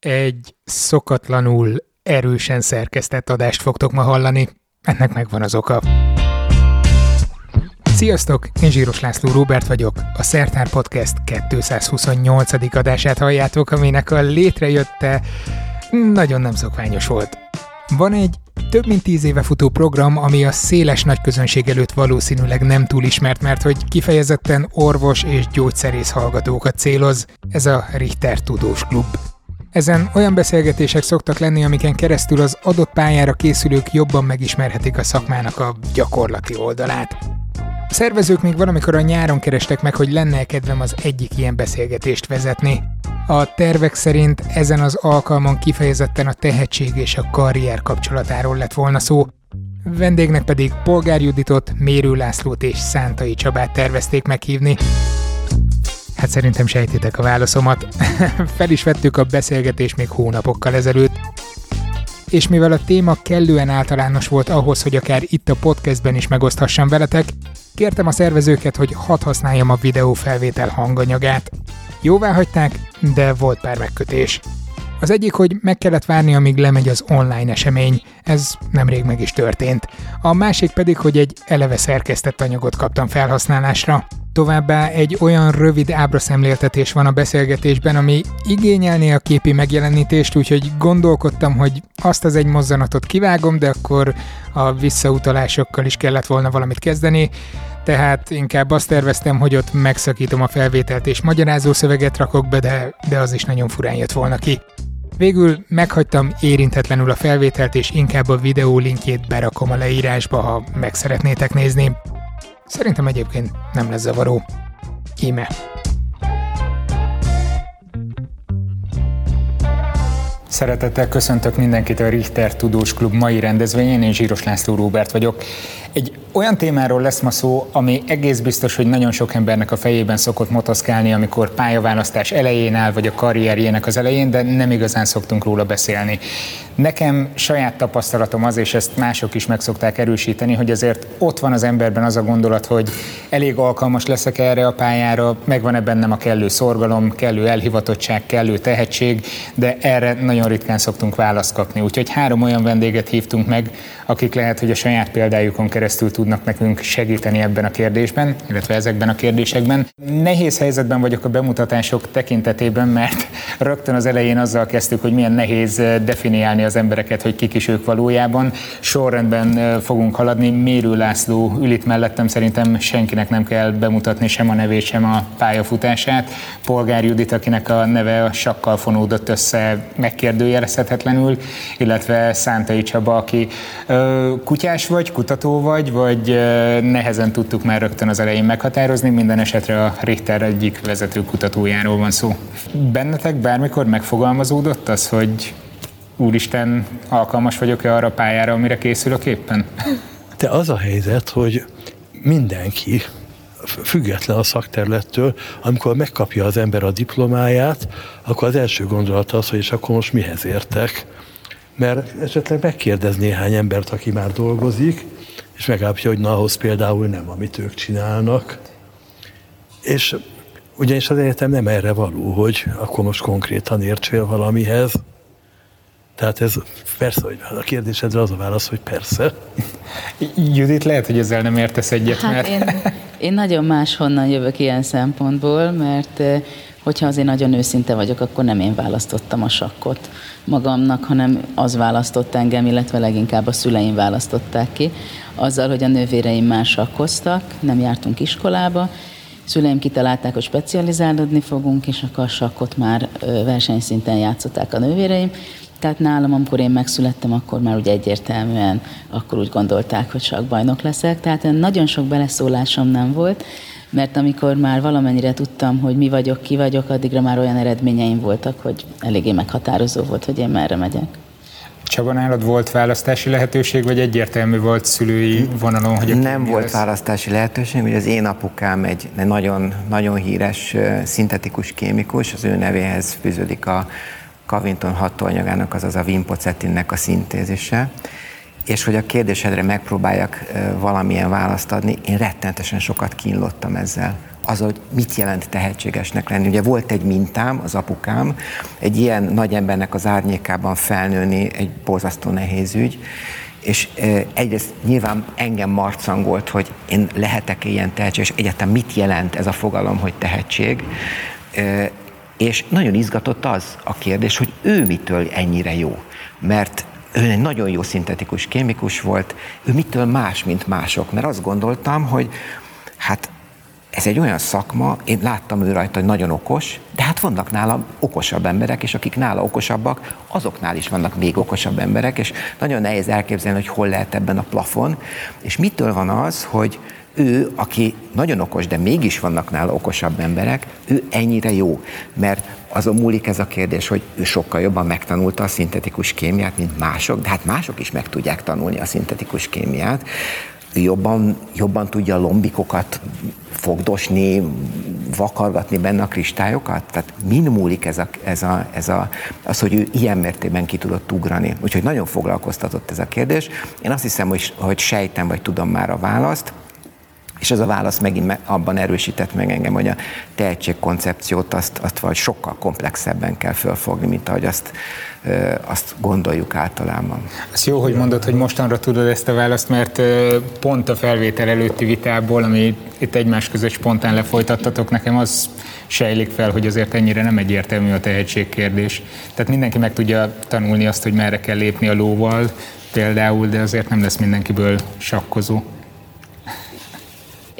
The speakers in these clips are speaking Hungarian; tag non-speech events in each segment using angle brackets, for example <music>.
Egy szokatlanul erősen szerkesztett adást fogtok ma hallani. Ennek megvan az oka. Sziasztok, én Zsíros László Róbert vagyok. A Szertár Podcast 228. adását halljátok, aminek a létrejötte nagyon nem szokványos volt. Van egy több mint tíz éve futó program, ami a széles nagyközönség előtt valószínűleg nem túl ismert, mert hogy kifejezetten orvos és gyógyszerész hallgatókat céloz. Ez a Richter Tudós Klub. Ezen olyan beszélgetések szoktak lenni, amiken keresztül az adott pályára készülők jobban megismerhetik a szakmának a gyakorlati oldalát. A szervezők még valamikor a nyáron kerestek meg, hogy lenne kedvem az egyik ilyen beszélgetést vezetni. A tervek szerint ezen az alkalmon kifejezetten a tehetség és a karrier kapcsolatáról lett volna szó, vendégnek pedig Polgár Juditot, Mérő Lászlót és Szántai Csabát tervezték meghívni. Hát szerintem sejtitek a válaszomat. <laughs> Fel is vettük a beszélgetést még hónapokkal ezelőtt. És mivel a téma kellően általános volt ahhoz, hogy akár itt a podcastben is megoszthassam veletek, kértem a szervezőket, hogy hadd használjam a videó felvétel hanganyagát. Jóvá hagyták, de volt pár megkötés. Az egyik, hogy meg kellett várni, amíg lemegy az online esemény, ez nemrég meg is történt. A másik pedig, hogy egy eleve szerkesztett anyagot kaptam felhasználásra. Továbbá egy olyan rövid ábraszemléltetés van a beszélgetésben, ami igényelné a képi megjelenítést, úgyhogy gondolkodtam, hogy azt az egy mozzanatot kivágom, de akkor a visszautalásokkal is kellett volna valamit kezdeni, tehát inkább azt terveztem, hogy ott megszakítom a felvételt és magyarázó szöveget rakok be, de, de az is nagyon furán jött volna ki. Végül meghagytam érintetlenül a felvételt, és inkább a videó linkjét berakom a leírásba, ha meg szeretnétek nézni. Szerintem egyébként nem lesz zavaró. Íme. Szeretettel köszöntök mindenkit a Richter Tudós Klub mai rendezvényén, én Zsíros László Róbert vagyok. Egy olyan témáról lesz ma szó, ami egész biztos, hogy nagyon sok embernek a fejében szokott motoszkálni, amikor pályaválasztás elején áll, vagy a karrierjének az elején, de nem igazán szoktunk róla beszélni. Nekem saját tapasztalatom az, és ezt mások is meg szokták erősíteni, hogy azért ott van az emberben az a gondolat, hogy elég alkalmas leszek erre a pályára, megvan-e bennem a kellő szorgalom, kellő elhivatottság, kellő tehetség, de erre nagyon ritkán szoktunk választ kapni. Úgyhogy három olyan vendéget hívtunk meg, akik lehet, hogy a saját példájukon keresztül tudnak nekünk segíteni ebben a kérdésben, illetve ezekben a kérdésekben. Nehéz helyzetben vagyok a bemutatások tekintetében, mert rögtön az elején azzal kezdtük, hogy milyen nehéz definiálni az embereket, hogy kik is ők valójában. Sorrendben fogunk haladni. Mérő László ül itt mellettem, szerintem senkinek nem kell bemutatni sem a nevét, sem a pályafutását. Polgár Judit, akinek a neve a sakkal fonódott össze megkérdőjelezhetetlenül, illetve Szántai Csaba, aki kutyás vagy, kutató vagy, vagy nehezen tudtuk már rögtön az elején meghatározni, minden esetre a Richter egyik vezető kutatójáról van szó. Bennetek bármikor megfogalmazódott az, hogy úristen, alkalmas vagyok-e arra a pályára, amire készülök éppen? De az a helyzet, hogy mindenki, független a szakterülettől, amikor megkapja az ember a diplomáját, akkor az első gondolata az, hogy és akkor most mihez értek. Mert esetleg megkérdez néhány embert, aki már dolgozik, és megállapítja, hogy na, ahhoz például nem, amit ők csinálnak. És ugyanis az egyetem nem erre való, hogy akkor most konkrétan értsél valamihez, tehát ez persze, hogy a kérdésedre az a válasz, hogy persze. Judit, lehet, hogy ezzel nem értesz egyet, hát mert... Én, én nagyon máshonnan jövök ilyen szempontból, mert eh, hogyha azért nagyon őszinte vagyok, akkor nem én választottam a sakkot magamnak, hanem az választott engem, illetve leginkább a szüleim választották ki, azzal, hogy a nővéreim már sakkoztak, nem jártunk iskolába, szüleim kitalálták, hogy specializálódni fogunk, és akkor a sakkot már versenyszinten játszották a nővéreim, tehát nálam, amikor én megszülettem, akkor már ugye egyértelműen akkor úgy gondolták, hogy csak bajnok leszek. Tehát nagyon sok beleszólásom nem volt, mert amikor már valamennyire tudtam, hogy mi vagyok, ki vagyok, addigra már olyan eredményeim voltak, hogy eléggé meghatározó volt, hogy én merre megyek. Csaba, nálad volt választási lehetőség, vagy egyértelmű volt szülői vonalon, hogy Nem volt lesz? választási lehetőség, hogy az én apukám egy nagyon, nagyon híres szintetikus kémikus, az ő nevéhez fűződik a Covington hatóanyagának, azaz a vimpocetinnek a szintézise, és hogy a kérdésedre megpróbáljak valamilyen választ adni, én rettenetesen sokat kínlottam ezzel. Az, hogy mit jelent tehetségesnek lenni. Ugye volt egy mintám, az apukám, egy ilyen nagy embernek az árnyékában felnőni egy borzasztó nehéz ügy, és egyrészt nyilván engem marcangolt, hogy én lehetek ilyen tehetséges, egyáltalán mit jelent ez a fogalom, hogy tehetség, és nagyon izgatott az a kérdés, hogy ő mitől ennyire jó. Mert ő egy nagyon jó szintetikus kémikus volt, ő mitől más, mint mások. Mert azt gondoltam, hogy hát ez egy olyan szakma, én láttam ő rajta, hogy nagyon okos, de hát vannak nála okosabb emberek, és akik nála okosabbak, azoknál is vannak még okosabb emberek, és nagyon nehéz elképzelni, hogy hol lehet ebben a plafon, és mitől van az, hogy ő, aki nagyon okos, de mégis vannak nála okosabb emberek, ő ennyire jó. Mert azon múlik ez a kérdés, hogy ő sokkal jobban megtanulta a szintetikus kémiát, mint mások, de hát mások is meg tudják tanulni a szintetikus kémiát. Jobban, jobban tudja a lombikokat fogdosni, vakargatni benne a kristályokat? Tehát min múlik ez, a, ez, a, ez a, az, hogy ő ilyen mértékben ki tudott ugrani? Úgyhogy nagyon foglalkoztatott ez a kérdés. Én azt hiszem, hogy, hogy sejtem, vagy tudom már a választ. És ez a válasz megint abban erősített meg engem, hogy a tehetségkoncepciót azt, azt vagy sokkal komplexebben kell fölfogni, mint ahogy azt, azt gondoljuk általában. Az jó, hogy mondod, hogy mostanra tudod ezt a választ, mert pont a felvétel előtti vitából, ami itt egymás között spontán lefolytattatok, nekem az sejlik fel, hogy azért ennyire nem egyértelmű a tehetségkérdés. Tehát mindenki meg tudja tanulni azt, hogy merre kell lépni a lóval, például, de azért nem lesz mindenkiből sakkozó.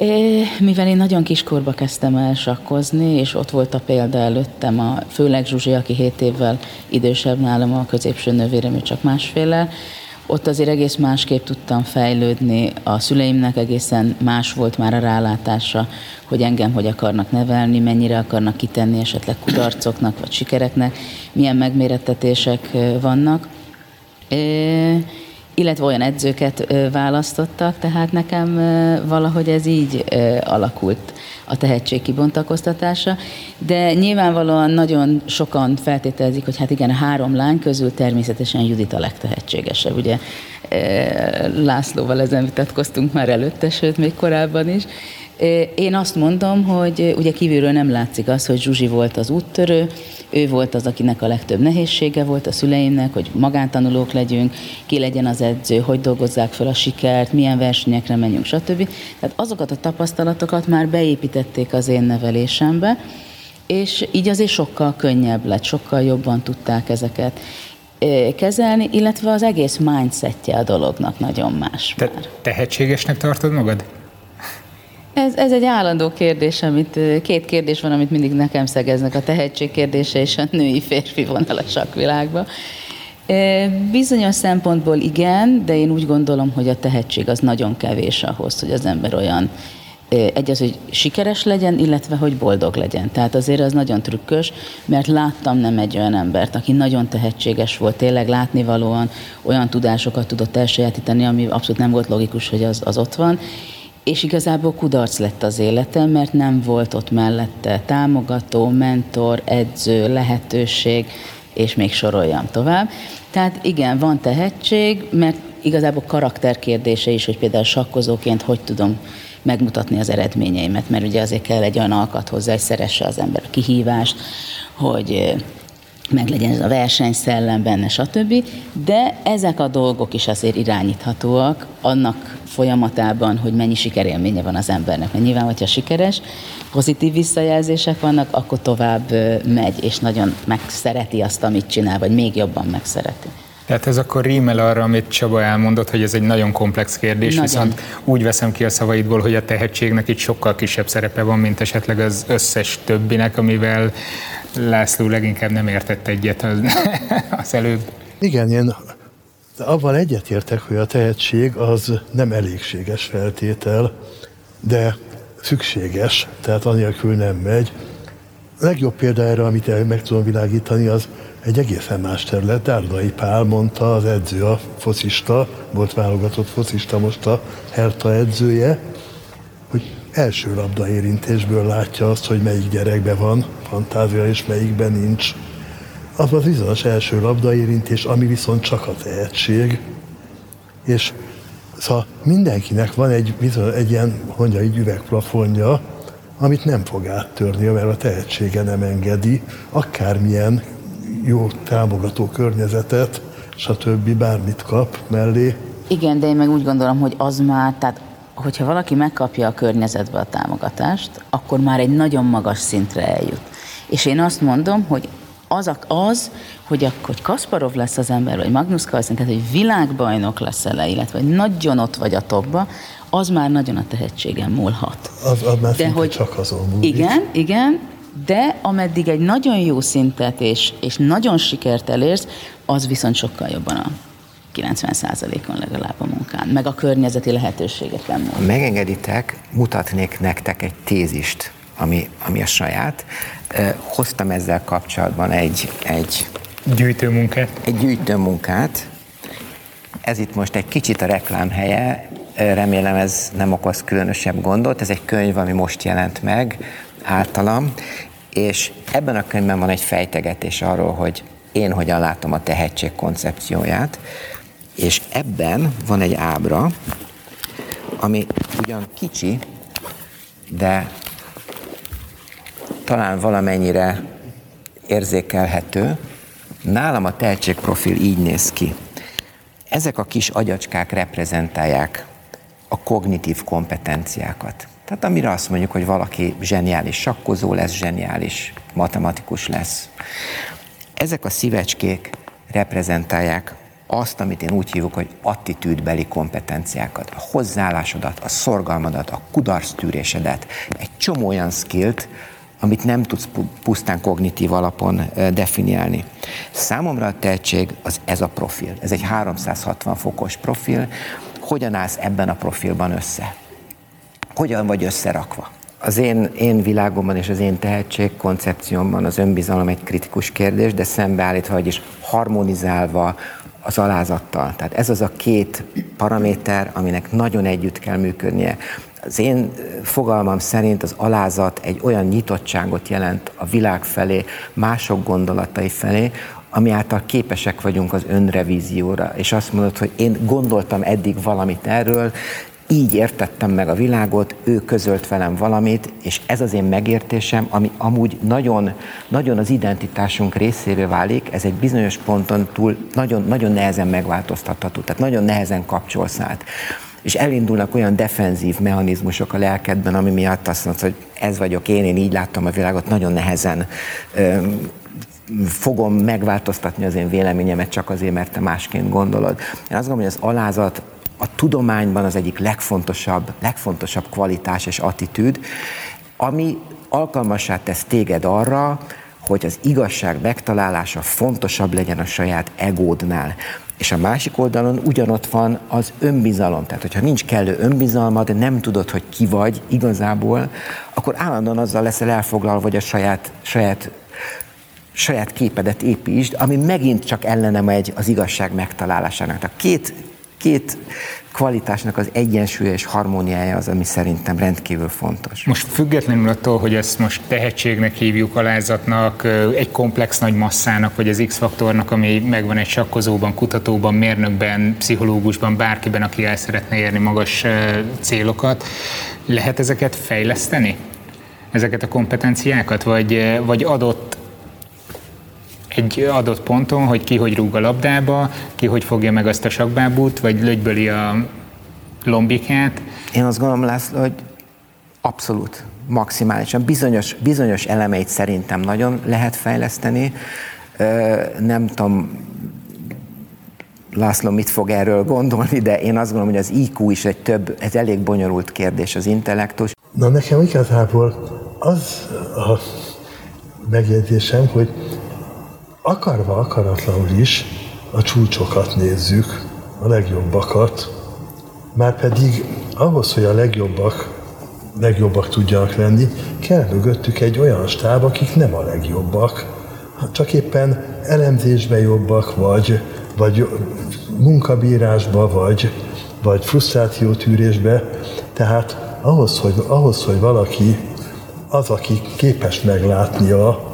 É, mivel én nagyon kiskorba kezdtem el sakkozni, és ott volt a példa előttem, a, főleg Zsuzsi, aki 7 évvel idősebb nálam, a középső nővérem, ő csak másféle, ott azért egész másképp tudtam fejlődni. A szüleimnek egészen más volt már a rálátása, hogy engem hogy akarnak nevelni, mennyire akarnak kitenni esetleg kudarcoknak vagy sikereknek, milyen megmérettetések vannak. É, illetve olyan edzőket választottak, tehát nekem valahogy ez így alakult a tehetség kibontakoztatása, de nyilvánvalóan nagyon sokan feltételezik, hogy hát igen, a három lány közül természetesen Judit a legtehetségesebb. Ugye Lászlóval ezen vitatkoztunk már előtte, sőt még korábban is, én azt mondom, hogy ugye kívülről nem látszik az, hogy Zsuzsi volt az úttörő, ő volt az, akinek a legtöbb nehézsége volt a szüleimnek, hogy magántanulók legyünk, ki legyen az edző, hogy dolgozzák fel a sikert, milyen versenyekre menjünk, stb. Tehát azokat a tapasztalatokat már beépítették az én nevelésembe, és így azért sokkal könnyebb lett, sokkal jobban tudták ezeket kezelni, illetve az egész mindsetje a dolognak nagyon más. Te tehetségesnek tartod magad? Ez, ez egy állandó kérdés, amit két kérdés van, amit mindig nekem szegeznek, a tehetség kérdése és a női férfi vonal a sakvilágba. Bizonyos szempontból igen, de én úgy gondolom, hogy a tehetség az nagyon kevés ahhoz, hogy az ember olyan egy az, hogy sikeres legyen, illetve hogy boldog legyen. Tehát azért az nagyon trükkös, mert láttam nem egy olyan embert, aki nagyon tehetséges volt, tényleg látnivalóan olyan tudásokat tudott elsajátítani, ami abszolút nem volt logikus, hogy az, az ott van, és igazából kudarc lett az életem, mert nem volt ott mellette támogató, mentor, edző, lehetőség, és még soroljam tovább. Tehát igen, van tehetség, mert igazából karakterkérdése is, hogy például sakkozóként hogy tudom megmutatni az eredményeimet, mert ugye azért kell egy olyan alkat hozzá, hogy szeresse az ember a kihívást, hogy meg legyen ez a versenyszellem benne, stb. De ezek a dolgok is azért irányíthatóak annak folyamatában, hogy mennyi sikerélménye van az embernek. Mert nyilván, hogyha sikeres, pozitív visszajelzések vannak, akkor tovább megy, és nagyon megszereti azt, amit csinál, vagy még jobban megszereti. Tehát ez akkor rímel arra, amit Csaba elmondott, hogy ez egy nagyon komplex kérdés, nagyon. viszont úgy veszem ki a szavaidból, hogy a tehetségnek itt sokkal kisebb szerepe van, mint esetleg az összes többinek, amivel László leginkább nem értett egyet az, <laughs> az előbb. Igen, én avval egyetértek, hogy a tehetség az nem elégséges feltétel, de szükséges, tehát anélkül nem megy. A legjobb példa erre, amit meg tudom világítani, az egy egészen más terület. Dárdai Pál mondta, az edző, a focista, volt válogatott focista, most a Herta edzője, hogy első labda érintésből látja azt, hogy melyik gyerekben van fantázia, és melyikben nincs. Az az bizonyos első labdaérintés, ami viszont csak a tehetség. És szóval mindenkinek van egy, bizony, egy ilyen, mondja, egy üvegplafonja, amit nem fog áttörni, mert a tehetsége nem engedi, akármilyen jó támogató környezetet, stb. bármit kap mellé. Igen, de én meg úgy gondolom, hogy az már, tehát hogyha valaki megkapja a környezetbe a támogatást, akkor már egy nagyon magas szintre eljut. És én azt mondom, hogy az, az hogy akkor hogy Kasparov lesz az ember, vagy Magnus Carlsen, tehát hogy világbajnok lesz ele, illetve hogy nagyon ott vagy a topba, az már nagyon a tehetségem múlhat. Az, az már de hogy csak azon múlik. Igen, igen, de ameddig egy nagyon jó szintet és, és nagyon sikert elérsz, az viszont sokkal jobban a 90%-on legalább a munkán, meg a környezeti lehetőségeken múlik. Ha megengeditek, mutatnék nektek egy tézist, ami, ami a saját. Hoztam ezzel kapcsolatban egy, egy gyűjtőmunkát. Egy gyűjtőmunkát. Ez itt most egy kicsit a reklám helye, remélem ez nem okoz különösebb gondot. Ez egy könyv, ami most jelent meg általam, és ebben a könyvben van egy fejtegetés arról, hogy én hogyan látom a tehetség koncepcióját, és ebben van egy ábra, ami ugyan kicsi, de talán valamennyire érzékelhető. Nálam a tehetségprofil így néz ki. Ezek a kis agyacskák reprezentálják a kognitív kompetenciákat. Tehát amire azt mondjuk, hogy valaki zseniális sakkozó lesz, zseniális matematikus lesz. Ezek a szívecskék reprezentálják azt, amit én úgy hívok, hogy attitűdbeli kompetenciákat, a hozzáállásodat, a szorgalmadat, a kudarctűrésedet, egy csomó olyan skillt, amit nem tudsz pusztán kognitív alapon definiálni. Számomra a tehetség az ez a profil. Ez egy 360 fokos profil. Hogyan állsz ebben a profilban össze? Hogyan vagy összerakva? Az én, én világomban és az én tehetség koncepciómban az önbizalom egy kritikus kérdés, de szembeállítva, vagyis harmonizálva az alázattal. Tehát ez az a két paraméter, aminek nagyon együtt kell működnie. Az én fogalmam szerint az alázat egy olyan nyitottságot jelent a világ felé, mások gondolatai felé, ami által képesek vagyunk az önrevízióra, és azt mondod, hogy én gondoltam eddig valamit erről, így értettem meg a világot, ő közölt velem valamit, és ez az én megértésem, ami amúgy nagyon, nagyon az identitásunk részévé válik, ez egy bizonyos ponton túl nagyon, nagyon nehezen megváltoztatható, tehát nagyon nehezen kapcsolsz át. És elindulnak olyan defenzív mechanizmusok a lelkedben, ami miatt azt mondod, hogy ez vagyok én, én így láttam a világot, nagyon nehezen fogom megváltoztatni az én véleményemet csak azért, mert te másként gondolod. Én azt gondolom, hogy az alázat a tudományban az egyik legfontosabb, legfontosabb kvalitás és attitűd, ami alkalmassá tesz téged arra, hogy az igazság megtalálása fontosabb legyen a saját egódnál. És a másik oldalon ugyanott van az önbizalom. Tehát, hogyha nincs kellő önbizalmad, nem tudod, hogy ki vagy igazából, akkor állandóan azzal leszel elfoglalva, hogy a saját, saját saját képedet építsd, ami megint csak ellene megy az igazság megtalálásának. A két két kvalitásnak az egyensúlya és harmóniája az, ami szerintem rendkívül fontos. Most függetlenül attól, hogy ezt most tehetségnek hívjuk, alázatnak, egy komplex nagy masszának, vagy az X-faktornak, ami megvan egy sakkozóban, kutatóban, mérnökben, pszichológusban, bárkiben, aki el szeretne érni magas célokat, lehet ezeket fejleszteni? Ezeket a kompetenciákat, vagy, vagy adott egy adott ponton, hogy ki hogy rúg a labdába, ki hogy fogja meg azt a sakbábút, vagy lögyböli a lombikát. Én azt gondolom, László, hogy abszolút, maximálisan. Bizonyos, bizonyos elemeit szerintem nagyon lehet fejleszteni. Nem tudom, László mit fog erről gondolni, de én azt gondolom, hogy az IQ is egy több, ez elég bonyolult kérdés, az intellektus. Na nekem igazából az a megjegyzésem, hogy akarva, akaratlanul is a csúcsokat nézzük, a legjobbakat, már pedig ahhoz, hogy a legjobbak, legjobbak tudjanak lenni, kell mögöttük egy olyan stáb, akik nem a legjobbak, csak éppen elemzésbe jobbak, vagy, vagy munkabírásba, vagy, vagy frusztrációtűrésbe. Tehát ahhoz, hogy, ahhoz, hogy valaki az, aki képes meglátni a,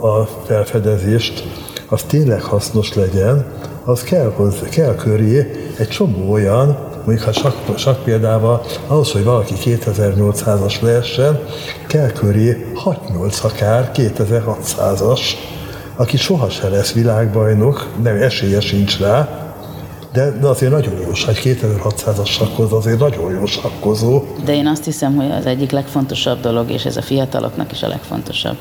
a felfedezést, az tényleg hasznos legyen, az kell, hozzá, kell köré egy csomó olyan, mondjuk ha sok, sok példával, ahhoz, hogy valaki 2800-as lehessen, kell köré 6-8 akár 2600-as, aki sohasem lesz világbajnok, nem esélye sincs rá, de, de azért nagyon jó, egy 2600-as sakkozó azért nagyon jó sakkozó. De én azt hiszem, hogy az egyik legfontosabb dolog, és ez a fiataloknak is a legfontosabb,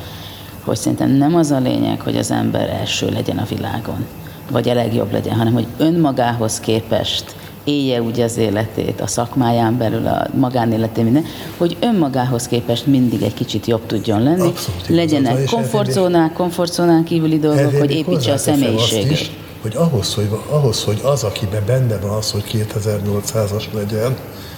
hogy szerintem nem az a lényeg, hogy az ember első legyen a világon, vagy a legjobb legyen, hanem hogy önmagához képest élje úgy az életét, a szakmáján belül, a magánéletén, minden, hogy önmagához képest mindig egy kicsit jobb tudjon lenni, Abszolút, legyenek komfortzónák, komfortzónán kívüli dolgok, hogy építse a személyiségét hogy ahhoz, hogy ahhoz, hogy az, akiben benne van az, hogy 2800-as legyen,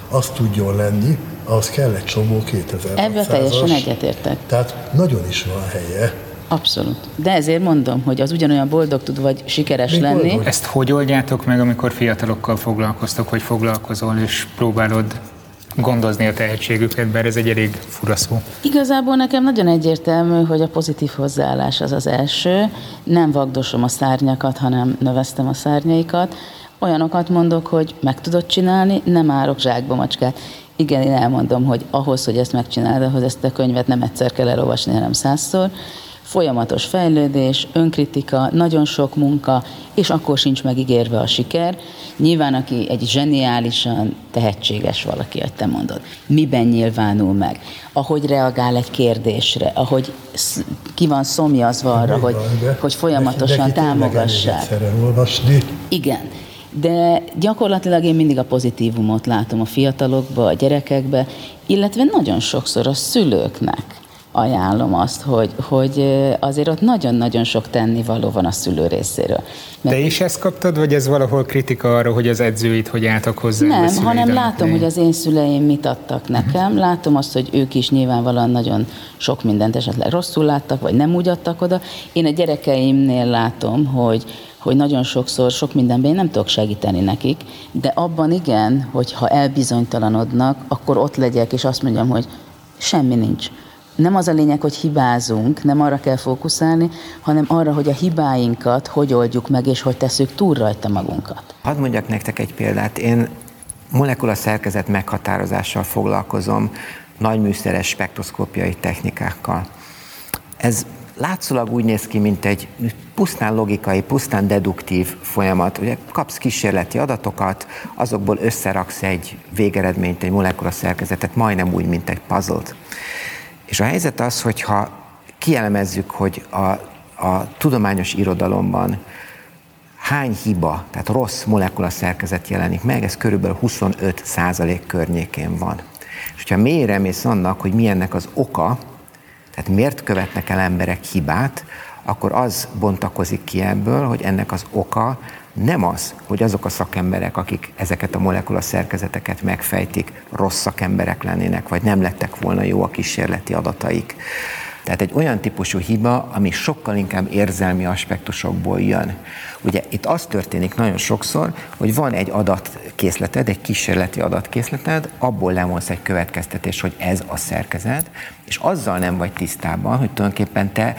az tudjon lenni, ahhoz kell egy csomó 2600-as. Ebben teljesen egyetértek. Tehát nagyon is van helye. Abszolút. De ezért mondom, hogy az ugyanolyan boldog tud vagy sikeres Még lenni. Boldog. Ezt hogy oldjátok meg, amikor fiatalokkal foglalkoztok, hogy foglalkozol és próbálod gondozni a tehetségüket, bár ez egy elég fura szó. Igazából nekem nagyon egyértelmű, hogy a pozitív hozzáállás az az első. Nem vagdosom a szárnyakat, hanem növeztem a szárnyaikat. Olyanokat mondok, hogy meg tudod csinálni, nem árok zsákba macskát. Igen, én elmondom, hogy ahhoz, hogy ezt megcsináld, ahhoz ezt a könyvet nem egyszer kell elolvasni, hanem százszor folyamatos fejlődés, önkritika, nagyon sok munka, és akkor sincs megígérve a siker. Nyilván, aki egy zseniálisan tehetséges valaki, hogy te mondod, miben nyilvánul meg, ahogy reagál egy kérdésre, ahogy ki van szomjazva arra, hogy, hogy folyamatosan támogassák. Igen. De gyakorlatilag én mindig a pozitívumot látom a fiatalokba, a gyerekekbe, illetve nagyon sokszor a szülőknek ajánlom azt, hogy, hogy azért ott nagyon-nagyon sok tennivaló van a szülő részéről. Mert Te is ezt kaptad, vagy ez valahol kritika arra, hogy az edzőit hogy álltak hozzá? Nem, hanem látom, hogy az én szüleim mit adtak nekem, uh-huh. látom azt, hogy ők is nyilvánvalóan nagyon sok mindent esetleg rosszul láttak, vagy nem úgy adtak oda. Én a gyerekeimnél látom, hogy hogy nagyon sokszor sok mindenben én nem tudok segíteni nekik, de abban igen, hogy ha elbizonytalanodnak, akkor ott legyek, és azt mondjam, hogy semmi nincs nem az a lényeg, hogy hibázunk, nem arra kell fókuszálni, hanem arra, hogy a hibáinkat hogy oldjuk meg, és hogy tesszük túl rajta magunkat. Hadd mondjak nektek egy példát. Én molekula szerkezet meghatározással foglalkozom, nagyműszeres spektroszkópiai technikákkal. Ez látszólag úgy néz ki, mint egy pusztán logikai, pusztán deduktív folyamat. Ugye kapsz kísérleti adatokat, azokból összeraksz egy végeredményt, egy molekula szerkezetet, majdnem úgy, mint egy puzzle-t. És a helyzet az, hogyha kielemezzük, hogy a, a tudományos irodalomban hány hiba, tehát rossz molekula szerkezet jelenik meg, ez körülbelül 25 százalék környékén van. És hogyha mélyre mész annak, hogy milyennek az oka, tehát miért követnek el emberek hibát, akkor az bontakozik ki ebből, hogy ennek az oka nem az, hogy azok a szakemberek, akik ezeket a molekula szerkezeteket megfejtik, rossz szakemberek lennének, vagy nem lettek volna jó a kísérleti adataik. Tehát egy olyan típusú hiba, ami sokkal inkább érzelmi aspektusokból jön. Ugye itt az történik nagyon sokszor, hogy van egy adatkészleted, egy kísérleti adatkészleted, abból lemolsz egy következtetés, hogy ez a szerkezet, és azzal nem vagy tisztában, hogy tulajdonképpen te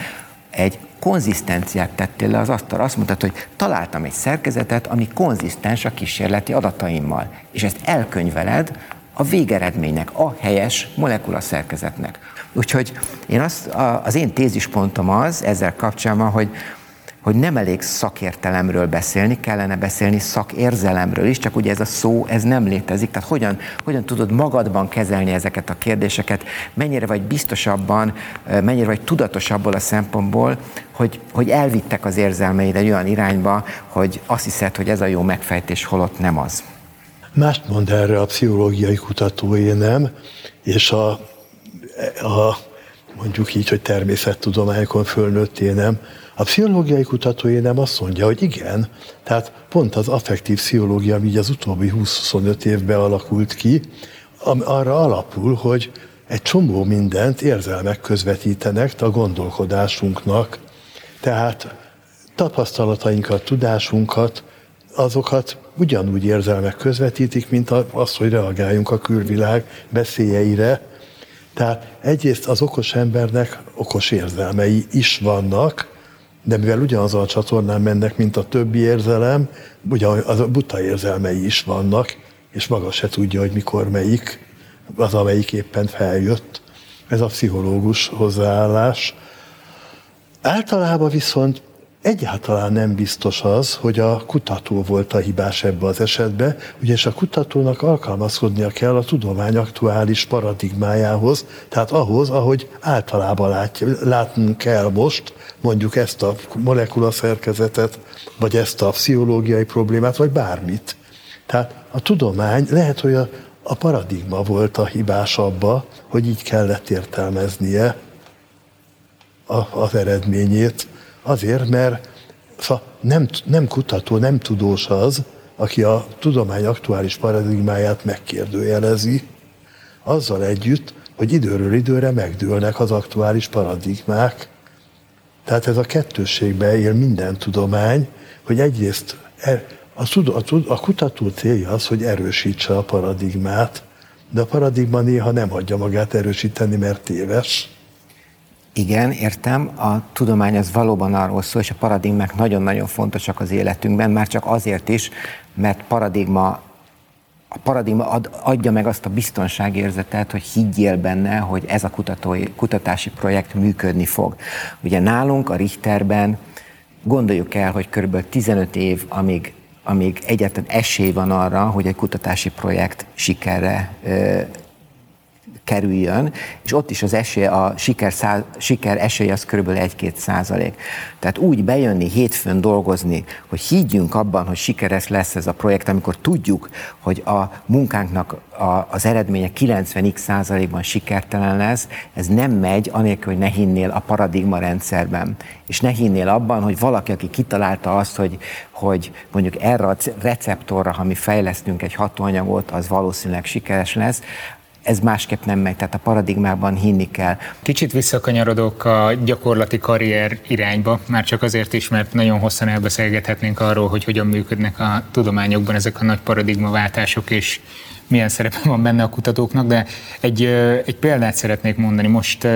egy konzisztenciát tettél le az asztalra. Azt mondtad, hogy találtam egy szerkezetet, ami konzisztens a kísérleti adataimmal. És ezt elkönyveled a végeredménynek, a helyes molekula szerkezetnek. Úgyhogy én azt, az én tézispontom az ezzel kapcsolatban, hogy hogy nem elég szakértelemről beszélni, kellene beszélni szakérzelemről is, csak ugye ez a szó, ez nem létezik. Tehát hogyan, hogyan tudod magadban kezelni ezeket a kérdéseket, mennyire vagy biztosabban, mennyire vagy tudatosabból a szempontból, hogy, hogy elvittek az érzelmeid egy olyan irányba, hogy azt hiszed, hogy ez a jó megfejtés, holott nem az. Mást mond erre a pszichológiai kutatóé nem, és a, a mondjuk így, hogy természettudományokon fölnőtté nem, a pszichológiai kutatói nem azt mondja, hogy igen, tehát pont az affektív pszichológia, ami az utóbbi 20-25 évben alakult ki, arra alapul, hogy egy csomó mindent érzelmek közvetítenek a gondolkodásunknak. Tehát tapasztalatainkat, tudásunkat, azokat ugyanúgy érzelmek közvetítik, mint az, hogy reagáljunk a külvilág beszéljeire. Tehát egyrészt az okos embernek okos érzelmei is vannak, de mivel ugyanazon a csatornán mennek, mint a többi érzelem, ugye az a buta érzelmei is vannak, és maga se tudja, hogy mikor melyik, az, amelyik éppen feljött. Ez a pszichológus hozzáállás. Általában viszont Egyáltalán nem biztos az, hogy a kutató volt a hibás ebbe az esetbe, ugyanis a kutatónak alkalmazkodnia kell a tudomány aktuális paradigmájához, tehát ahhoz, ahogy általában lát, látnunk kell most, mondjuk ezt a molekulaszerkezetet, vagy ezt a pszichológiai problémát, vagy bármit. Tehát a tudomány lehet, hogy a, a paradigma volt a hibás abba, hogy így kellett értelmeznie a, az eredményét, Azért, mert szóval nem, nem kutató, nem tudós az, aki a tudomány aktuális paradigmáját megkérdőjelezi, azzal együtt, hogy időről időre megdőlnek az aktuális paradigmák. Tehát ez a kettősségbe él minden tudomány, hogy egyrészt e, a, a, a kutató célja az, hogy erősítse a paradigmát, de a paradigma néha nem hagyja magát erősíteni, mert téves. Igen, értem. A tudomány az valóban arról szól, és a paradigmák nagyon-nagyon fontosak az életünkben, már csak azért is, mert paradigma a paradigma ad, adja meg azt a biztonságérzetet, hogy higgyél benne, hogy ez a kutatói, kutatási projekt működni fog. Ugye nálunk a Richterben gondoljuk el, hogy kb. 15 év, amíg, amíg egyáltalán esély van arra, hogy egy kutatási projekt sikerre kerüljön, és ott is az esély, a siker, száz, siker esély az kb. 1-2 százalék. Tehát úgy bejönni, hétfőn dolgozni, hogy higgyünk abban, hogy sikeres lesz ez a projekt, amikor tudjuk, hogy a munkánknak a, az eredménye 90x százalékban sikertelen lesz, ez nem megy, anélkül, hogy ne hinnél a paradigma rendszerben. És ne hinnél abban, hogy valaki, aki kitalálta azt, hogy, hogy mondjuk erre a receptorra, ha mi fejlesztünk egy hatóanyagot, az valószínűleg sikeres lesz, ez másképp nem megy, tehát a paradigmában hinni kell. Kicsit visszakanyarodok a gyakorlati karrier irányba, már csak azért is, mert nagyon hosszan elbeszélgethetnénk arról, hogy hogyan működnek a tudományokban ezek a nagy paradigmaváltások, és milyen szerepe van benne a kutatóknak, de egy, egy példát szeretnék mondani. Most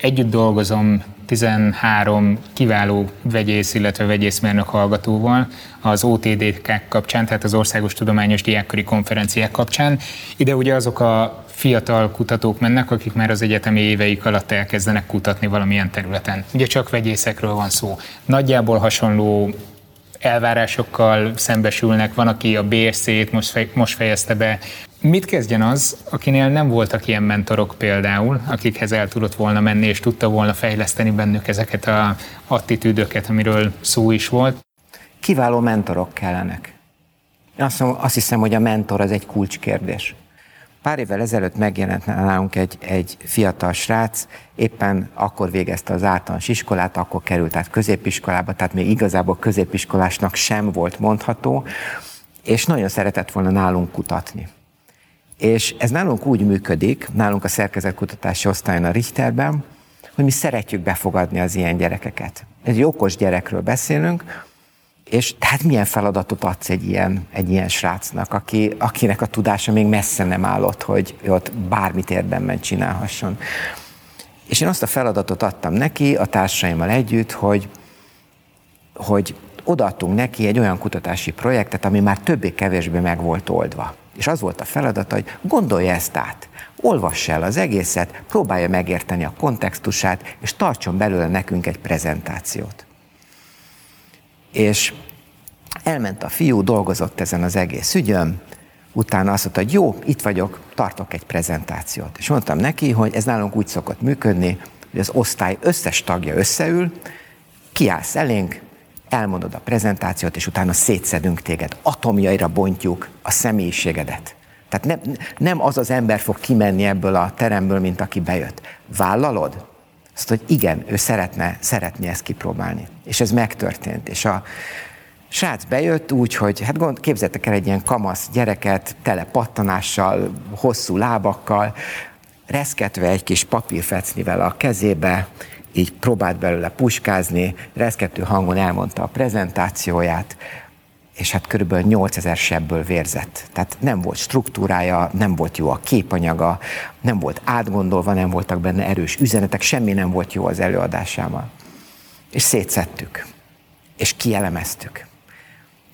együtt dolgozom 13 kiváló vegyész, illetve vegyészmérnök hallgatóval az OTD-k kapcsán, tehát az Országos Tudományos Diákkori Konferenciák kapcsán. Ide ugye azok a fiatal kutatók mennek, akik már az egyetemi éveik alatt elkezdenek kutatni valamilyen területen. Ugye csak vegyészekről van szó. Nagyjából hasonló elvárásokkal szembesülnek, van, aki a BSC-t most, fej, most fejezte be. Mit kezdjen az, akinél nem voltak ilyen mentorok például, akikhez el tudott volna menni, és tudta volna fejleszteni bennük ezeket a attitűdöket, amiről szó is volt? Kiváló mentorok kellenek. Én azt, azt hiszem, hogy a mentor az egy kulcskérdés. Pár évvel ezelőtt megjelent nálunk egy, egy fiatal srác, éppen akkor végezte az általános iskolát, akkor került át középiskolába, tehát még igazából középiskolásnak sem volt mondható, és nagyon szeretett volna nálunk kutatni. És ez nálunk úgy működik, nálunk a szerkezetkutatási osztályon a Richterben, hogy mi szeretjük befogadni az ilyen gyerekeket. Egy okos gyerekről beszélünk, és tehát milyen feladatot adsz egy ilyen, egy ilyen srácnak, aki, akinek a tudása még messze nem állott, hogy ott bármit érdemben csinálhasson. És én azt a feladatot adtam neki a társaimmal együtt, hogy, hogy odaadtunk neki egy olyan kutatási projektet, ami már többé-kevésbé meg volt oldva. És az volt a feladata, hogy gondolja ezt át, olvassa el az egészet, próbálja megérteni a kontextusát, és tartson belőle nekünk egy prezentációt. És elment a fiú, dolgozott ezen az egész ügyön, utána azt mondta, hogy jó, itt vagyok, tartok egy prezentációt. És mondtam neki, hogy ez nálunk úgy szokott működni, hogy az osztály összes tagja összeül, kiállsz elénk, elmondod a prezentációt, és utána szétszedünk téged, atomjaira bontjuk a személyiségedet. Tehát nem, nem az az ember fog kimenni ebből a teremből, mint aki bejött. Vállalod? Azt, hogy igen, ő szeretne, szeretné ezt kipróbálni. És ez megtörtént. És a srác bejött úgy, hogy hát gond, képzeltek el egy ilyen kamasz gyereket, tele pattanással, hosszú lábakkal, reszketve egy kis papírfecnivel a kezébe, így próbált belőle puskázni, reszkető hangon elmondta a prezentációját, és hát körülbelül 8000 sebből vérzett. Tehát nem volt struktúrája, nem volt jó a képanyaga, nem volt átgondolva, nem voltak benne erős üzenetek, semmi nem volt jó az előadásával. És szétszettük, és kielemeztük.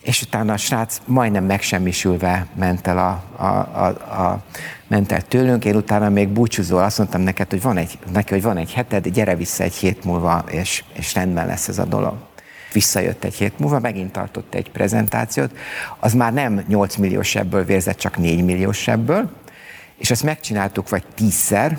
és utána a srác majdnem megsemmisülve ment el, a, a, a, a, ment el tőlünk, én utána még búcsúzol, azt mondtam neked, hogy van egy, neki, hogy van egy heted, gyere vissza egy hét múlva, és, és rendben lesz ez a dolog. Visszajött egy hét múlva, megint tartott egy prezentációt, az már nem 8 milliós sebből vérzett, csak 4 milliós sebből, és ezt megcsináltuk vagy tízszer,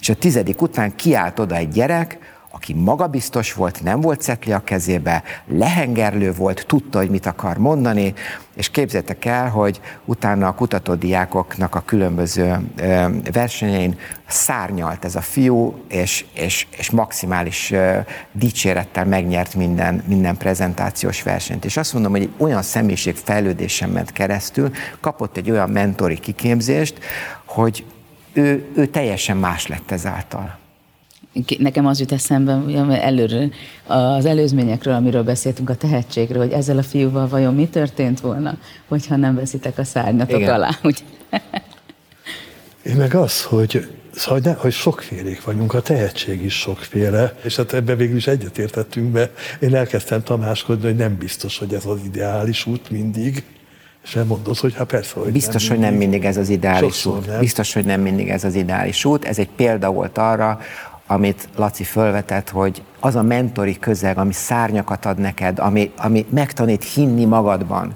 és a tizedik után kiállt oda egy gyerek, aki magabiztos volt, nem volt cetli a kezébe, lehengerlő volt, tudta, hogy mit akar mondani, és képzeljétek el, hogy utána a kutatódiákoknak a különböző versenyein szárnyalt ez a fiú, és, és, és maximális dicsérettel megnyert minden, minden prezentációs versenyt. És azt mondom, hogy egy olyan személyiség fejlődésen ment keresztül, kapott egy olyan mentori kiképzést, hogy ő, ő teljesen más lett ezáltal. Nekem az jut eszembe előről, az előzményekről, amiről beszéltünk, a tehetségről, hogy ezzel a fiúval vajon mi történt volna, hogyha nem veszitek a szárnyatok Igen. alá. Ugye? <laughs> Én meg az, hogy Szóval, ne, hogy sokfélék vagyunk, a tehetség is sokféle, és hát ebben végül is egyetértettünk, mert én elkezdtem tamáskodni, hogy nem biztos, hogy ez az ideális út mindig, és elmondod, hogy hát persze, hogy Biztos, nem hogy nem mindig ez az ideális Sokszor út. Nem. Biztos, hogy nem mindig ez az ideális út. Ez egy példa volt arra, amit Laci fölvetett, hogy az a mentori közeg, ami szárnyakat ad neked, ami, ami megtanít hinni magadban,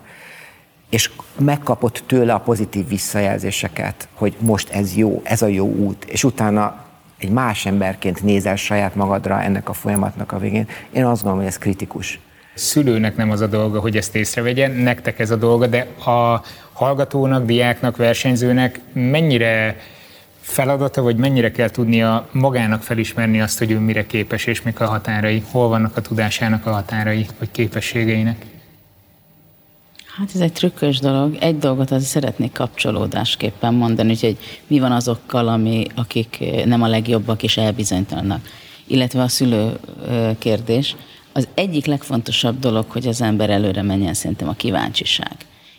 és megkapott tőle a pozitív visszajelzéseket, hogy most ez jó, ez a jó út, és utána egy más emberként nézel saját magadra ennek a folyamatnak a végén. Én azt gondolom, hogy ez kritikus. Szülőnek nem az a dolga, hogy ezt észrevegye, nektek ez a dolga, de a hallgatónak, diáknak, versenyzőnek mennyire feladata, vagy mennyire kell tudnia magának felismerni azt, hogy ő mire képes, és mik a határai, hol vannak a tudásának a határai, vagy képességeinek? Hát ez egy trükkös dolog. Egy dolgot azért szeretnék kapcsolódásképpen mondani, hogy mi van azokkal, ami, akik nem a legjobbak és elbizonytalanak. Illetve a szülő kérdés. Az egyik legfontosabb dolog, hogy az ember előre menjen, szerintem a kíváncsiság.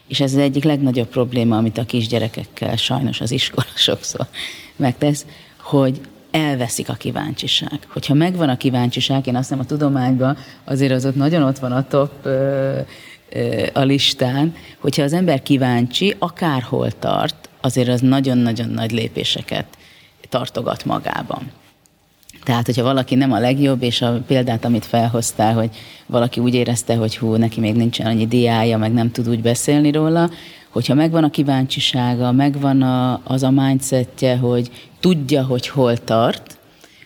És ez az egyik legnagyobb probléma, amit a kisgyerekekkel sajnos az iskola <laughs> sokszor megtesz, hogy elveszik a kíváncsiság. Hogyha megvan a kíváncsiság, én azt hiszem a tudományban azért az ott nagyon ott van a top ö, ö, a listán, hogyha az ember kíváncsi, akárhol tart, azért az nagyon-nagyon nagy lépéseket tartogat magában. Tehát, hogyha valaki nem a legjobb, és a példát, amit felhoztál, hogy valaki úgy érezte, hogy hú, neki még nincsen annyi diája, meg nem tud úgy beszélni róla, hogyha megvan a kíváncsisága, megvan a, az a mindsetje, hogy tudja, hogy hol tart,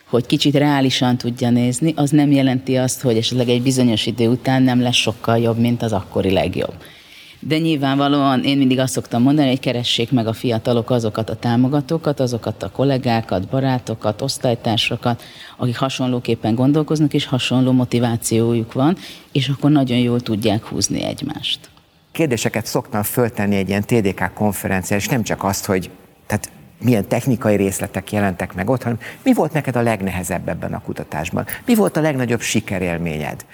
hogy kicsit reálisan tudja nézni, az nem jelenti azt, hogy esetleg egy bizonyos idő után nem lesz sokkal jobb, mint az akkori legjobb. De nyilvánvalóan én mindig azt szoktam mondani, hogy keressék meg a fiatalok azokat a támogatókat, azokat a kollégákat, barátokat, osztálytársakat, akik hasonlóképpen gondolkoznak, és hasonló motivációjuk van, és akkor nagyon jól tudják húzni egymást. Kérdéseket szoktam föltenni egy ilyen TDK konferencián, és nem csak azt, hogy tehát milyen technikai részletek jelentek meg ott, hanem mi volt neked a legnehezebb ebben a kutatásban? Mi volt a legnagyobb sikerélményed?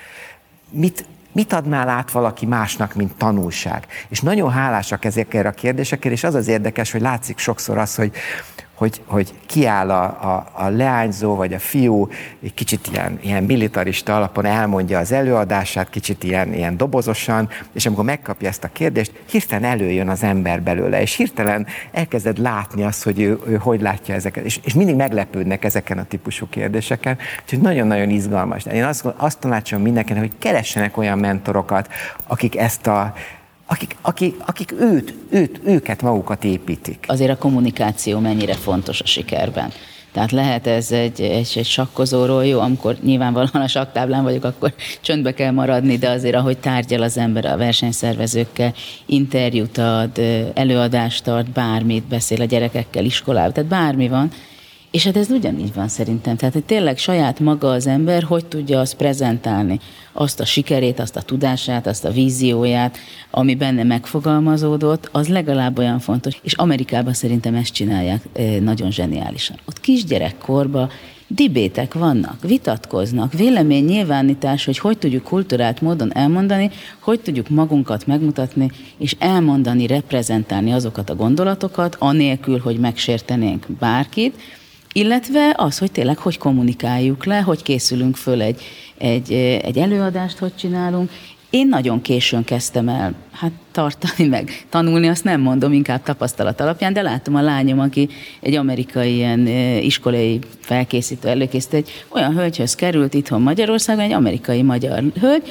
Mit Mit adnál át valaki másnak, mint tanulság? És nagyon hálásak ezekért a kérdésekért, és az az érdekes, hogy látszik sokszor az, hogy hogy, hogy kiáll a, a, a leányzó vagy a fiú, egy kicsit ilyen, ilyen militarista alapon elmondja az előadását, kicsit ilyen, ilyen dobozosan, és amikor megkapja ezt a kérdést, hirtelen előjön az ember belőle, és hirtelen elkezded látni azt, hogy ő, ő hogy látja ezeket, és, és mindig meglepődnek ezeken a típusú kérdéseken, úgyhogy nagyon-nagyon izgalmas. Én azt, azt tanácsolom mindenkinek, hogy keressenek olyan mentorokat, akik ezt a, akik, akik, akik őt, őt, őket magukat építik. Azért a kommunikáció mennyire fontos a sikerben. Tehát lehet ez egy, egy, egy sakkozóról jó, amikor nyilvánvalóan a saktáblán vagyok, akkor csöndbe kell maradni, de azért ahogy tárgyal az ember a versenyszervezőkkel, interjút ad, előadást tart, bármit beszél a gyerekekkel, iskolában, tehát bármi van, és hát ez ugyanígy van szerintem. Tehát, hogy tényleg saját maga az ember, hogy tudja azt prezentálni, azt a sikerét, azt a tudását, azt a vízióját, ami benne megfogalmazódott, az legalább olyan fontos. És Amerikában szerintem ezt csinálják nagyon zseniálisan. Ott kisgyerekkorban dibétek vannak, vitatkoznak, vélemény nyilvánítás, hogy hogy tudjuk kulturált módon elmondani, hogy tudjuk magunkat megmutatni, és elmondani, reprezentálni azokat a gondolatokat, anélkül, hogy megsértenénk bárkit, illetve az, hogy tényleg hogy kommunikáljuk le, hogy készülünk föl egy, egy, egy előadást, hogy csinálunk, Én nagyon későn kezdtem el, hát tartani meg, tanulni, azt nem mondom, inkább tapasztalat alapján, de látom a lányom, aki egy amerikai ilyen iskolai felkészítő, előkészítő, egy olyan hölgyhöz került itthon Magyarországon, egy amerikai magyar hölgy,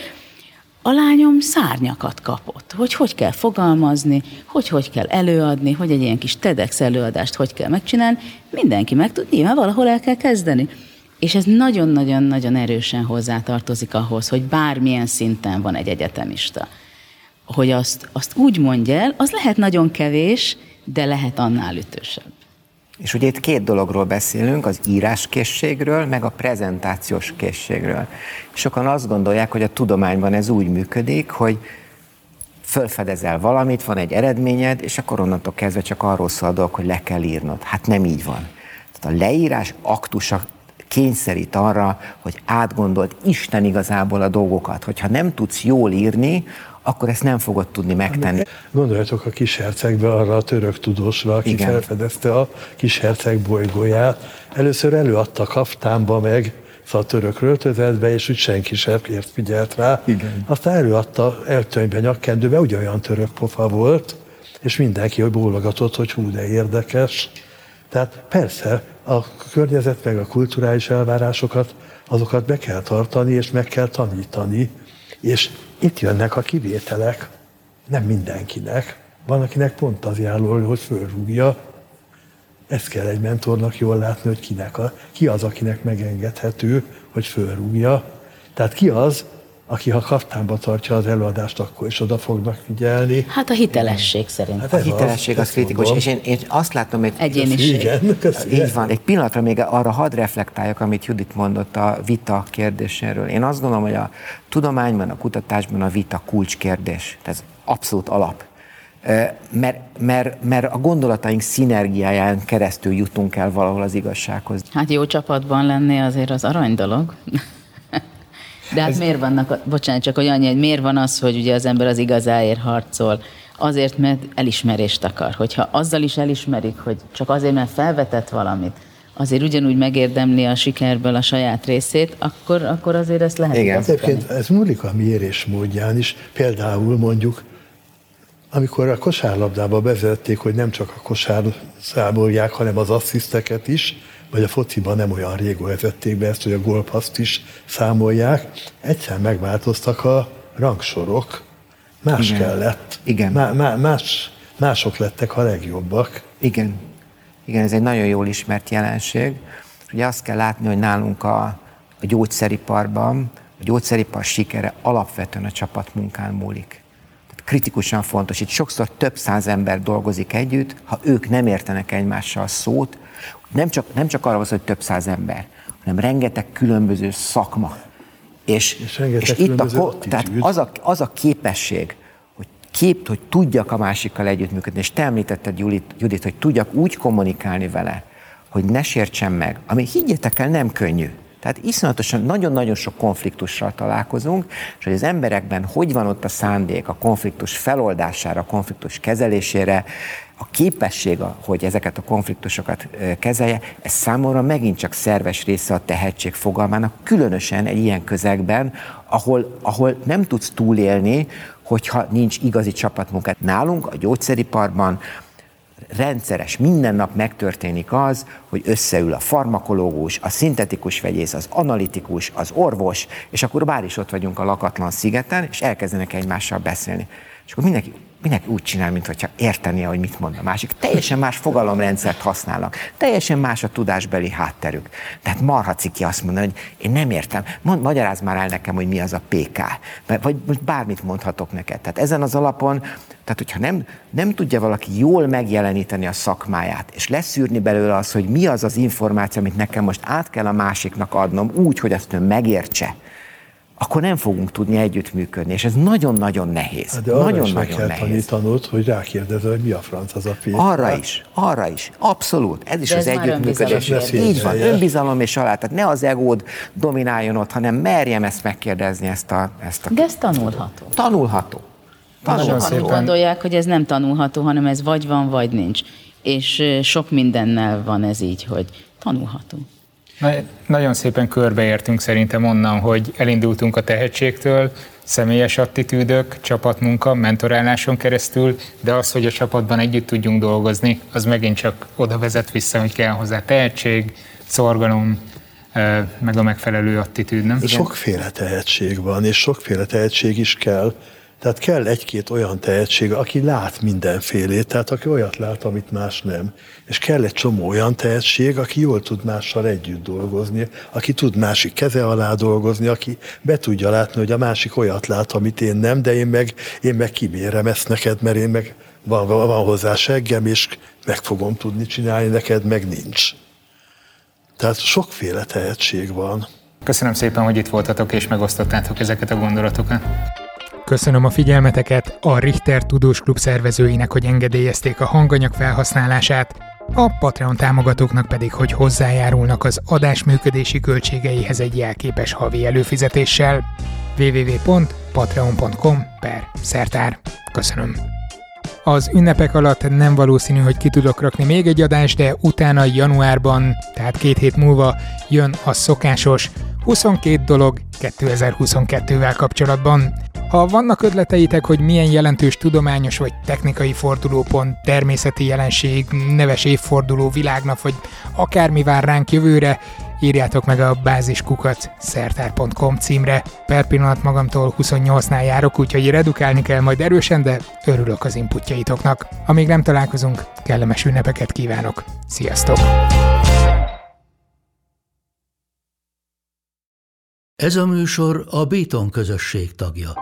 a lányom szárnyakat kapott, hogy hogy kell fogalmazni, hogy hogy kell előadni, hogy egy ilyen kis TEDx előadást hogy kell megcsinálni, mindenki meg tud, nyilván valahol el kell kezdeni. És ez nagyon-nagyon-nagyon erősen hozzátartozik ahhoz, hogy bármilyen szinten van egy egyetemista. Hogy azt, azt úgy mondja el, az lehet nagyon kevés, de lehet annál ütősebb. És ugye itt két dologról beszélünk, az íráskészségről, meg a prezentációs készségről. Sokan azt gondolják, hogy a tudományban ez úgy működik, hogy fölfedezel valamit, van egy eredményed, és akkor onnantól kezdve csak arról szól a dolog, hogy le kell írnod. Hát nem így van. Tehát a leírás aktusa kényszerít arra, hogy átgondolt Isten igazából a dolgokat. Hogyha nem tudsz jól írni, akkor ezt nem fogod tudni megtenni. Gondoljatok a kis hercegbe arra a török tudósra, aki Igen. felfedezte a kis herceg bolygóját. Először előadta kaftánba meg, szóval a török röltözetbe, és úgy senki sem ért figyelt rá. Igen. Aztán előadta eltönybe, nyakkendőbe, ugyanolyan török pofa volt, és mindenki hogy bólogatott, hogy hú, de érdekes. Tehát persze a környezet meg a kulturális elvárásokat, azokat be kell tartani, és meg kell tanítani. És itt jönnek a kivételek, nem mindenkinek. Van, akinek pont az járul, hogy fölrúgja. Ezt kell egy mentornak jól látni, hogy kinek a, ki az, akinek megengedhető, hogy fölrúgja. Tehát ki az, aki ha kaftánba tartja az előadást, akkor is oda fognak figyelni. Hát a hitelesség szerint. Hát a hitelesség az, az kritikus, mondom. és én, én azt látom, hogy... Egyéniség. Igen, így van. Egy pillanatra még arra hadd reflektáljak, amit Judit mondott a vita kérdéséről. Én azt gondolom, hogy a tudományban, a kutatásban a vita kulcskérdés. Ez abszolút alap. Mert, mert, mert a gondolataink szinergiáján keresztül jutunk el valahol az igazsághoz. Hát jó csapatban lenni azért az arany dolog. De hát Ez... miért vannak, bocsánat, csak hogy annyi, hogy miért van az, hogy ugye az ember az igazáért harcol? Azért, mert elismerést akar. Hogyha azzal is elismerik, hogy csak azért, mert felvetett valamit, azért ugyanúgy megérdemli a sikerből a saját részét, akkor, akkor azért ezt lehet Igen. Egyébként ez múlik a mérés módján is. Például mondjuk, amikor a kosárlabdába bevezették, hogy nem csak a kosár számolják, hanem az assziszteket is, vagy a fociban nem olyan rég vezették be ezt, hogy a gólpaszt is számolják. Egyszer megváltoztak a rangsorok, más Igen. kellett. Igen. Má, má, más, mások lettek a legjobbak. Igen. Igen, ez egy nagyon jól ismert jelenség. Ugye azt kell látni, hogy nálunk a, a gyógyszeriparban, a gyógyszeripar sikere alapvetően a csapatmunkán múlik. Tehát kritikusan fontos. Itt sokszor több száz ember dolgozik együtt, ha ők nem értenek egymással szót, nem csak, nem csak arra van hogy több száz ember, hanem rengeteg különböző szakma. És, és, és itt a, tehát az a, az a képesség, hogy kép, hogy tudjak a másikkal együttműködni, és te említetted, Judit, Judit, hogy tudjak úgy kommunikálni vele, hogy ne sértsen meg, ami higgyétek el, nem könnyű. Tehát iszonyatosan, nagyon-nagyon sok konfliktussal találkozunk, és hogy az emberekben hogy van ott a szándék a konfliktus feloldására, a konfliktus kezelésére, a képesség, hogy ezeket a konfliktusokat kezelje, ez számomra megint csak szerves része a tehetség fogalmának, különösen egy ilyen közegben, ahol, ahol nem tudsz túlélni, hogyha nincs igazi csapatmunkát. Nálunk a gyógyszeriparban rendszeres, minden nap megtörténik az, hogy összeül a farmakológus, a szintetikus vegyész, az analitikus, az orvos, és akkor bár is ott vagyunk a lakatlan szigeten, és elkezdenek egymással beszélni. És akkor mindenki mindenki úgy csinál, mintha értenie, hogy mit mond a másik. Teljesen más fogalomrendszert használnak, teljesen más a tudásbeli hátterük. Tehát marha ciki azt mondani, hogy én nem értem, mond, magyaráz már el nekem, hogy mi az a PK, vagy most bármit mondhatok neked. Tehát ezen az alapon, tehát hogyha nem, nem tudja valaki jól megjeleníteni a szakmáját, és leszűrni belőle az, hogy mi az az információ, amit nekem most át kell a másiknak adnom, úgy, hogy azt ön megértse, akkor nem fogunk tudni együttműködni, és ez nagyon-nagyon nehéz. Hát de arra nagyon, is meg nagyon kell nehéz. tanítanod, hogy rákérdezel, hogy mi a franc az a film. Arra is, arra is, abszolút. Ez is de az ez együttműködés. Így van, önbizalom és alá. Tehát ne az egód domináljon ott, hanem merjem ezt megkérdezni, ezt a... Ezt a... De ez tanulható. Tanulható. Tanulható. gondolják, hogy ez nem tanulható, hanem ez vagy van, vagy nincs. És sok mindennel van ez így, hogy tanulható. Na, nagyon szépen körbeértünk szerintem onnan, hogy elindultunk a tehetségtől, személyes attitűdök, csapatmunka, mentoráláson keresztül, de az, hogy a csapatban együtt tudjunk dolgozni, az megint csak oda vezet vissza, hogy kell hozzá tehetség, szorgalom, meg a megfelelő attitűd, nem? Sokféle tehetség van, és sokféle tehetség is kell. Tehát kell egy-két olyan tehetség, aki lát mindenfélét, tehát aki olyat lát, amit más nem. És kell egy csomó olyan tehetség, aki jól tud mással együtt dolgozni, aki tud másik keze alá dolgozni, aki be tudja látni, hogy a másik olyat lát, amit én nem, de én meg, én meg kimérem ezt neked, mert én meg van, van hozzá seggem, és meg fogom tudni csinálni, neked meg nincs. Tehát sokféle tehetség van. Köszönöm szépen, hogy itt voltatok és megosztottátok ezeket a gondolatokat. Köszönöm a figyelmeteket a Richter Tudós Klub szervezőinek, hogy engedélyezték a hanganyag felhasználását, a Patreon támogatóknak pedig, hogy hozzájárulnak az adás működési költségeihez egy jelképes havi előfizetéssel. www.patreon.com per szertár. Köszönöm. Az ünnepek alatt nem valószínű, hogy ki tudok rakni még egy adást, de utána januárban, tehát két hét múlva jön a szokásos 22 dolog 2022-vel kapcsolatban. Ha vannak ötleteitek, hogy milyen jelentős tudományos vagy technikai fordulópont, természeti jelenség, neves évforduló, világnap, vagy akármi vár ránk jövőre, írjátok meg a báziskukat szertár.com címre. Per pillanat magamtól 28-nál járok, úgyhogy redukálni kell majd erősen, de örülök az inputjaitoknak. Amíg nem találkozunk, kellemes ünnepeket kívánok. Sziasztok! Ez a műsor a Béton közösség tagja.